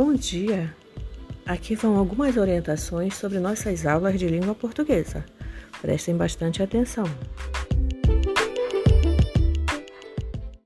Bom dia! Aqui vão algumas orientações sobre nossas aulas de língua portuguesa. Prestem bastante atenção.